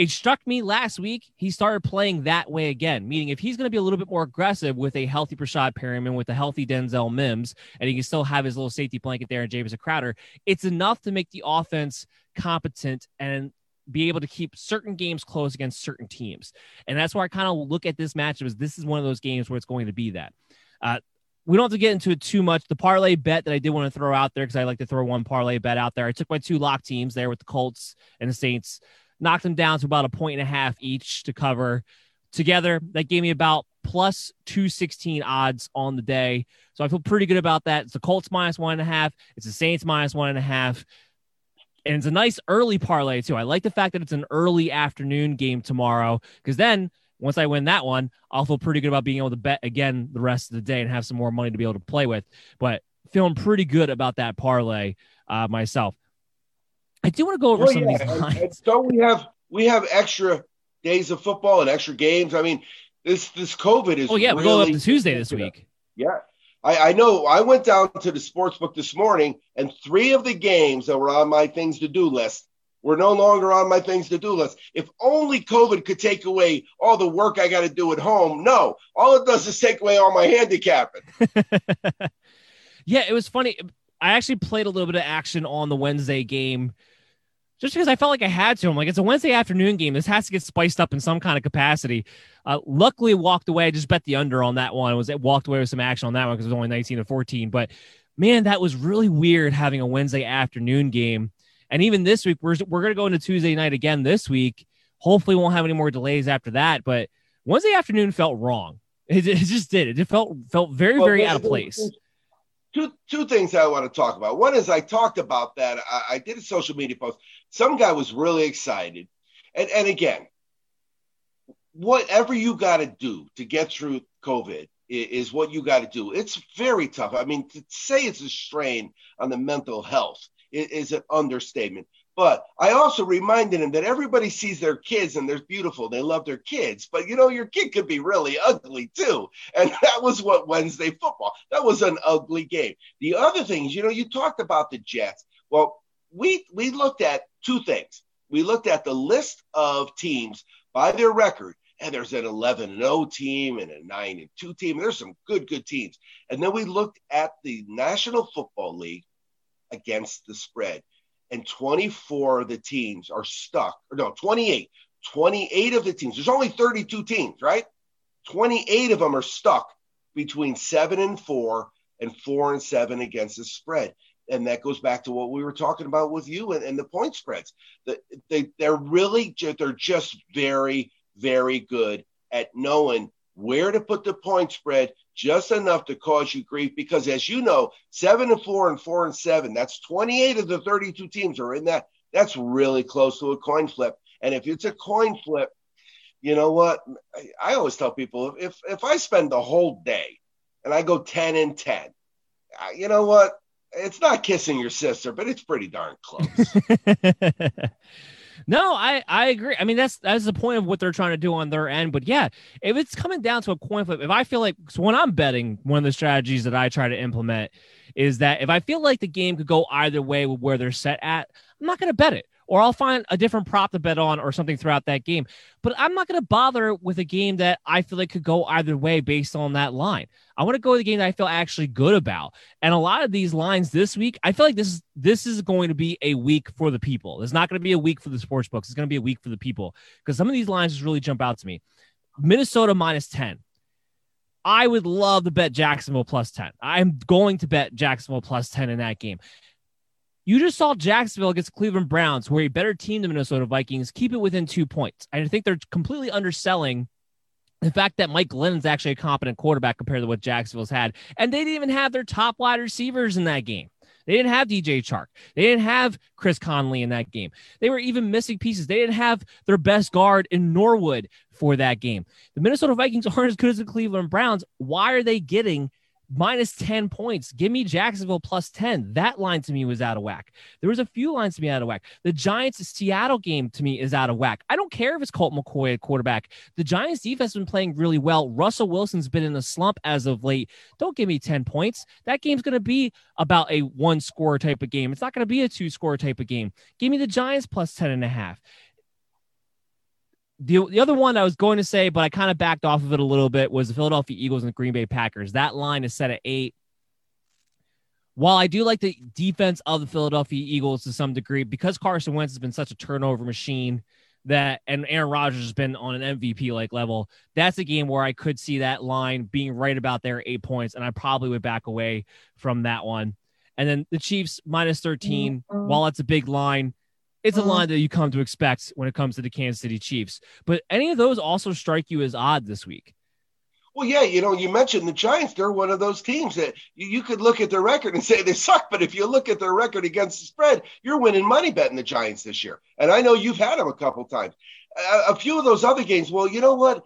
It struck me last week he started playing that way again, meaning if he's going to be a little bit more aggressive with a healthy Breshad Perriman, with a healthy Denzel Mims, and he can still have his little safety blanket there and Jamison Crowder, it's enough to make the offense competent and be able to keep certain games close against certain teams. And that's why I kind of look at this matchup as this is one of those games where it's going to be that. Uh, we don't have to get into it too much. The parlay bet that I did want to throw out there because I like to throw one parlay bet out there. I took my two lock teams there with the Colts and the Saints knocked them down to about a point and a half each to cover. Together, that gave me about plus 216 odds on the day. So I feel pretty good about that. It's the Colts minus one and a half, it's the Saints minus one and a half. And it's a nice early parlay, too. I like the fact that it's an early afternoon game tomorrow because then once I win that one, I'll feel pretty good about being able to bet again the rest of the day and have some more money to be able to play with. But feeling pretty good about that parlay uh, myself. I do want to go over some yeah. of these lines. And, and so we have we have extra days of football and extra games. I mean, this this COVID is. Oh yeah, really we're going up to Tuesday this week. Yeah, I, I know. I went down to the sports book this morning, and three of the games that were on my things to do list were no longer on my things to do list. If only COVID could take away all the work I got to do at home. No, all it does is take away all my handicapping. yeah, it was funny. I actually played a little bit of action on the Wednesday game just because I felt like I had to. I'm like, it's a Wednesday afternoon game. This has to get spiced up in some kind of capacity. Uh, luckily, walked away. I just bet the under on that one. Was it walked away with some action on that one because it was only 19 to 14. But man, that was really weird having a Wednesday afternoon game. And even this week, we're we're gonna go into Tuesday night again this week. Hopefully, we won't have any more delays after that. But Wednesday afternoon felt wrong. It, it just did. It felt felt very well, very out of place two two things I want to talk about. One is I talked about that. I, I did a social media post. Some guy was really excited, and and again, whatever you got to do to get through COVID is, is what you got to do. It's very tough. I mean, to say it's a strain on the mental health is, is an understatement. But I also reminded him that everybody sees their kids and they're beautiful. They love their kids. But you know, your kid could be really ugly too. And that was what Wednesday football. That was an ugly game. The other thing is, you know, you talked about the Jets. Well, we we looked at two things. We looked at the list of teams by their record and there's an 11 0 team and a 9 and 2 team. There's some good, good teams. And then we looked at the National Football League against the spread and 24 of the teams are stuck, or no, 28. 28 of the teams, there's only 32 teams, right? 28 of them are stuck between seven and four and four and seven against the spread. And that goes back to what we were talking about with you and, and the point spreads. The, they, they're really, they're just very, very good at knowing where to put the point spread just enough to cause you grief. Because as you know seven and four and four and seven that's 28 of the 32 teams are in that. That's really close to a coin flip. And if it's a coin flip you know what? I always tell people if if i spend the whole day and i go 10 and 10 you know what? It's not kissing your sister but it's pretty darn close No, I I agree. I mean, that's that's the point of what they're trying to do on their end. But yeah, if it's coming down to a coin flip, if I feel like so when I'm betting, one of the strategies that I try to implement is that if I feel like the game could go either way with where they're set at, I'm not going to bet it or I'll find a different prop to bet on or something throughout that game. But I'm not going to bother with a game that I feel like could go either way based on that line. I want to go with a game that I feel actually good about. And a lot of these lines this week, I feel like this is this is going to be a week for the people. It's not going to be a week for the sports books. It's going to be a week for the people because some of these lines just really jump out to me. Minnesota minus 10. I would love to bet Jacksonville plus 10. I'm going to bet Jacksonville plus 10 in that game. You just saw Jacksonville against Cleveland Browns, where a better team than Minnesota Vikings, keep it within two points. I think they're completely underselling the fact that Mike Glennon's actually a competent quarterback compared to what Jacksonville's had. And they didn't even have their top wide receivers in that game. They didn't have DJ Chark. They didn't have Chris Conley in that game. They were even missing pieces. They didn't have their best guard in Norwell for that game. The Minnesota Vikings aren't as good as the Cleveland Browns. Why are they getting minus 10 points. Give me Jacksonville plus 10. That line to me was out of whack. There was a few lines to me out of whack. The Giants Seattle game to me is out of whack. I don't care if it's Colt McCoy at quarterback. The Giants defense has been playing really well. Russell Wilson's been in a slump as of late. Don't give me 10 points. That game's going to be about a one score type of game. It's not going to be a two score type of game. Give me the Giants plus 10 and a half the, the other one I was going to say, but I kind of backed off of it a little bit, was the Philadelphia Eagles and the Green Bay Packers. That line is set at eight. While I do like the defense of the Philadelphia Eagles to some degree, because Carson Wentz has been such a turnover machine that, and Aaron Rodgers has been on an MVP like level, that's a game where I could see that line being right about there, eight points, and I probably would back away from that one. And then the Chiefs minus 13, while it's a big line, it's a uh-huh. line that you come to expect when it comes to the Kansas City Chiefs. But any of those also strike you as odd this week? Well, yeah, you know, you mentioned the Giants. They're one of those teams that you, you, could look at their record and say they suck. But if you look at their record against the spread, you're winning money betting the Giants this year. And I know you've had them a couple times. A, a few of those other games, well, you know what?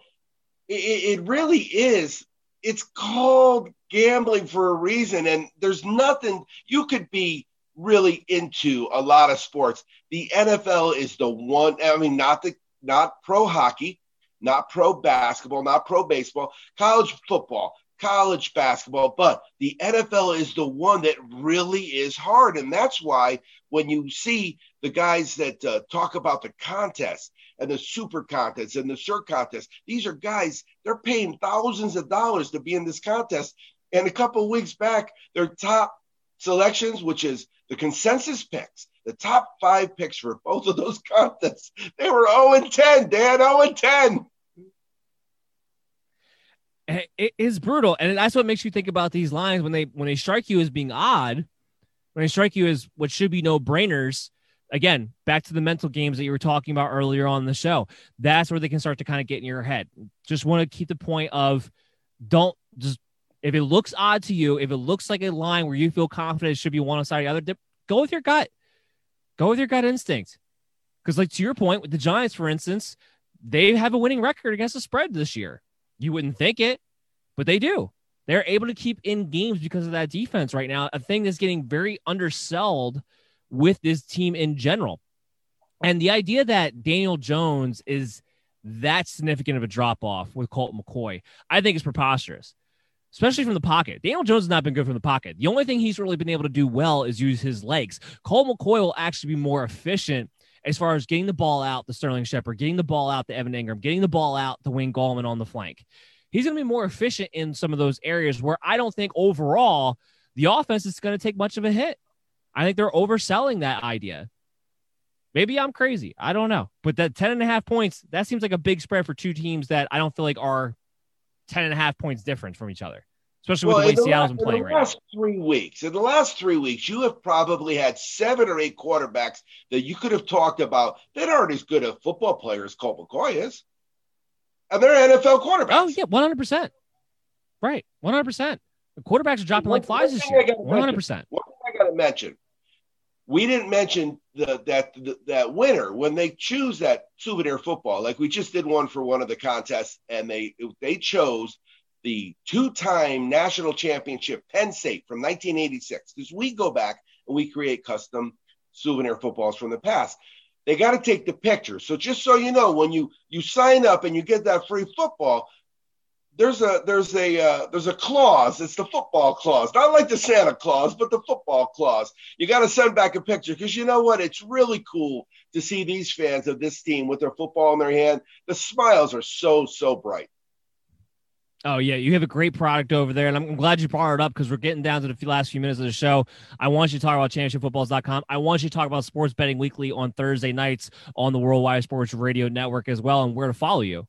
It, it really is. It's called gambling for a reason. And there's nothing you could be really into a lot of sports. The NFL is the one. I mean, not the not pro hockey, not pro basketball, not pro baseball, college football, college basketball, but the NFL is the one that really is hard, and that's why when you see the guys that uh, talk about the contest and the super contest and the shirt contest, these are guys they're paying thousands of dollars to be in this contest. And a couple weeks back, their top selections, which is the consensus picks, the top five picks for both of those contests, they were 0 and 10, Dan, 0 and 10. It is brutal, and that's what makes you think about these lines when they when they strike you as being odd, when they strike you as what should be no brainers. Again, back to the mental games that you were talking about earlier on the show. That's where they can start to kind of get in your head. Just want to keep the point of don't just if it looks odd to you, if it looks like a line where you feel confident it should be one side or the other, go with your gut. Go with your gut instinct. Because, like to your point, with the Giants, for instance, they have a winning record against the spread this year. You wouldn't think it, but they do. They're able to keep in games because of that defense right now, a thing that's getting very undersold with this team in general. And the idea that Daniel Jones is that significant of a drop off with Colt McCoy, I think is preposterous, especially from the pocket. Daniel Jones has not been good from the pocket. The only thing he's really been able to do well is use his legs. Colt McCoy will actually be more efficient as far as getting the ball out to Sterling Shepard, getting the ball out to Evan Engram, getting the ball out to Wayne Gallman on the flank. He's going to be more efficient in some of those areas where I don't think overall the offense is going to take much of a hit. I think they're overselling that idea. Maybe I'm crazy. I don't know. But that 10 and a half points, that seems like a big spread for two teams that I don't feel like are 10 and a half points different from each other, especially with the way Seattle's been playing right now. In the last three weeks, in the last three weeks, you have probably had seven or eight quarterbacks that you could have talked about that aren't as good a football player as Colt McCoy is. And they're NFL quarterbacks. Oh, yeah, 100%. Right. 100%. The quarterbacks are dropping one, like flies this year. 100%. Mention, one thing I got to mention we didn't mention the, that the, that winner when they choose that souvenir football. Like we just did one for one of the contests, and they they chose the two-time national championship Penn State from 1986 because we go back and we create custom souvenir footballs from the past. They got to take the picture. So just so you know, when you you sign up and you get that free football, there's a there's a uh, there's a clause. It's the football clause, not like the Santa Claus, but the football clause. You got to send back a picture because you know what? It's really cool to see these fans of this team with their football in their hand. The smiles are so so bright. Oh yeah, you have a great product over there, and I'm glad you brought it up because we're getting down to the last few minutes of the show. I want you to talk about championshipfootballs.com. I want you to talk about Sports Betting Weekly on Thursday nights on the Worldwide Sports Radio Network as well, and where to follow you.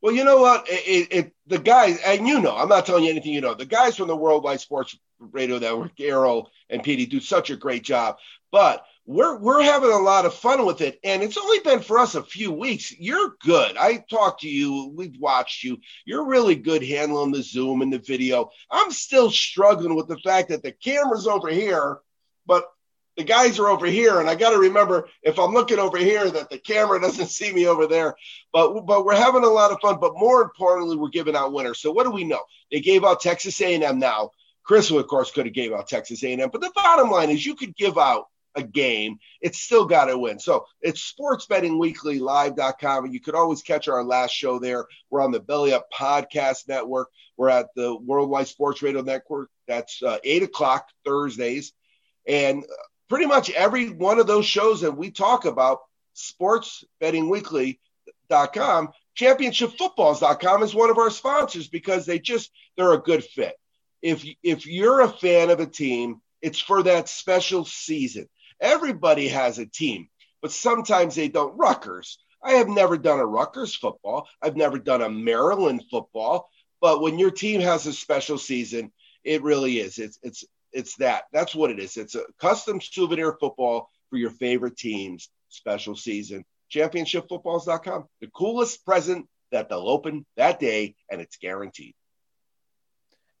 Well, you know what? It, it, the guys, and you know, I'm not telling you anything you know. The guys from the Worldwide Sports Radio Network, Errol and Petey, do such a great job. But we're we're having a lot of fun with it, and it's only been for us a few weeks. You're good. I talked to you. We've watched you. You're really good handling the Zoom and the video. I'm still struggling with the fact that the camera's over here, but the guys are over here, and I got to remember if I'm looking over here that the camera doesn't see me over there. But but we're having a lot of fun. But more importantly, we're giving out winners. So what do we know? They gave out Texas A&M now. Chris, of course, could have gave out Texas A&M. But the bottom line is, you could give out a game. It's still got to win. So it's sportsbettingweeklylive.com. And you could always catch our last show there. We're on the Belly Up Podcast Network. We're at the Worldwide Sports Radio Network. That's uh, 8 o'clock Thursdays. And pretty much every one of those shows that we talk about, sportsbettingweekly.com, championshipfootballs.com is one of our sponsors because they just they're a good fit. If if you're a fan of a team, it's for that special season. Everybody has a team, but sometimes they don't. Rutgers. I have never done a Rutgers football. I've never done a Maryland football. But when your team has a special season, it really is. It's it's it's that. That's what it is. It's a custom souvenir football for your favorite teams. Special season. Championshipfootballs.com. The coolest present that they'll open that day, and it's guaranteed.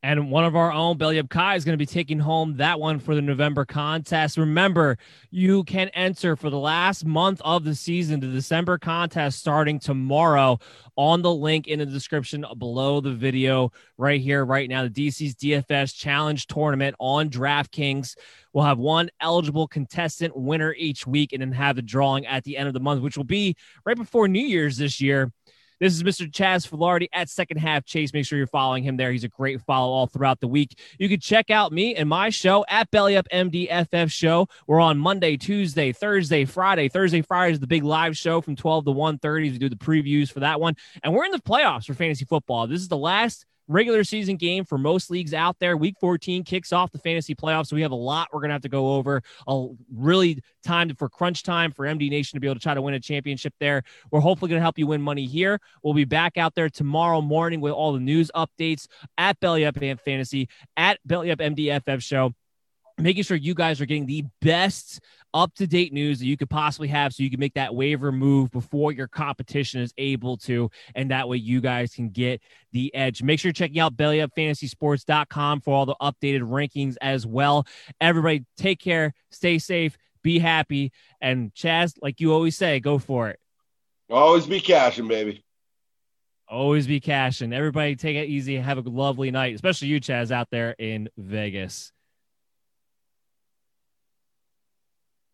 And one of our own, Belly Up Kai, is going to be taking home that one for the November contest. Remember, you can enter for the last month of the season, the December contest starting tomorrow on the link in the description below the video right here, right now. The DC's DFS Challenge Tournament on DraftKings. We'll have one eligible contestant winner each week and then have the drawing at the end of the month, which will be right before New Year's this year. This is Mr. Chaz Filardi at Second Half Chase. Make sure you're following him there. He's a great follow all throughout the week. You can check out me and my show at Belly Up MDFF Show. We're on Monday, Tuesday, Thursday, Friday. Thursday, Friday is the big live show from 12 to 1.30. We do the previews for that one. And we're in the playoffs for fantasy football. This is the last – regular season game for most leagues out there. Week 14 kicks off the fantasy playoffs. So we have a lot we're going to have to go over. A really time for crunch time for MD Nation to be able to try to win a championship there. We're hopefully going to help you win money here. We'll be back out there tomorrow morning with all the news updates at Belly Up and Fantasy, at Belly Up MDFF Show making sure you guys are getting the best up to date news that you could possibly have so you can make that waiver move before your competition is able to. And that way you guys can get the edge. Make sure you're checking out bellyupfantasysports.com for all the updated rankings as well. Everybody, take care, stay safe, be happy. And Chaz, like you always say, go for it. Always be cashing, baby. Always be cashing. Everybody take it easy. Have a lovely night, especially you, Chaz, out there in Vegas.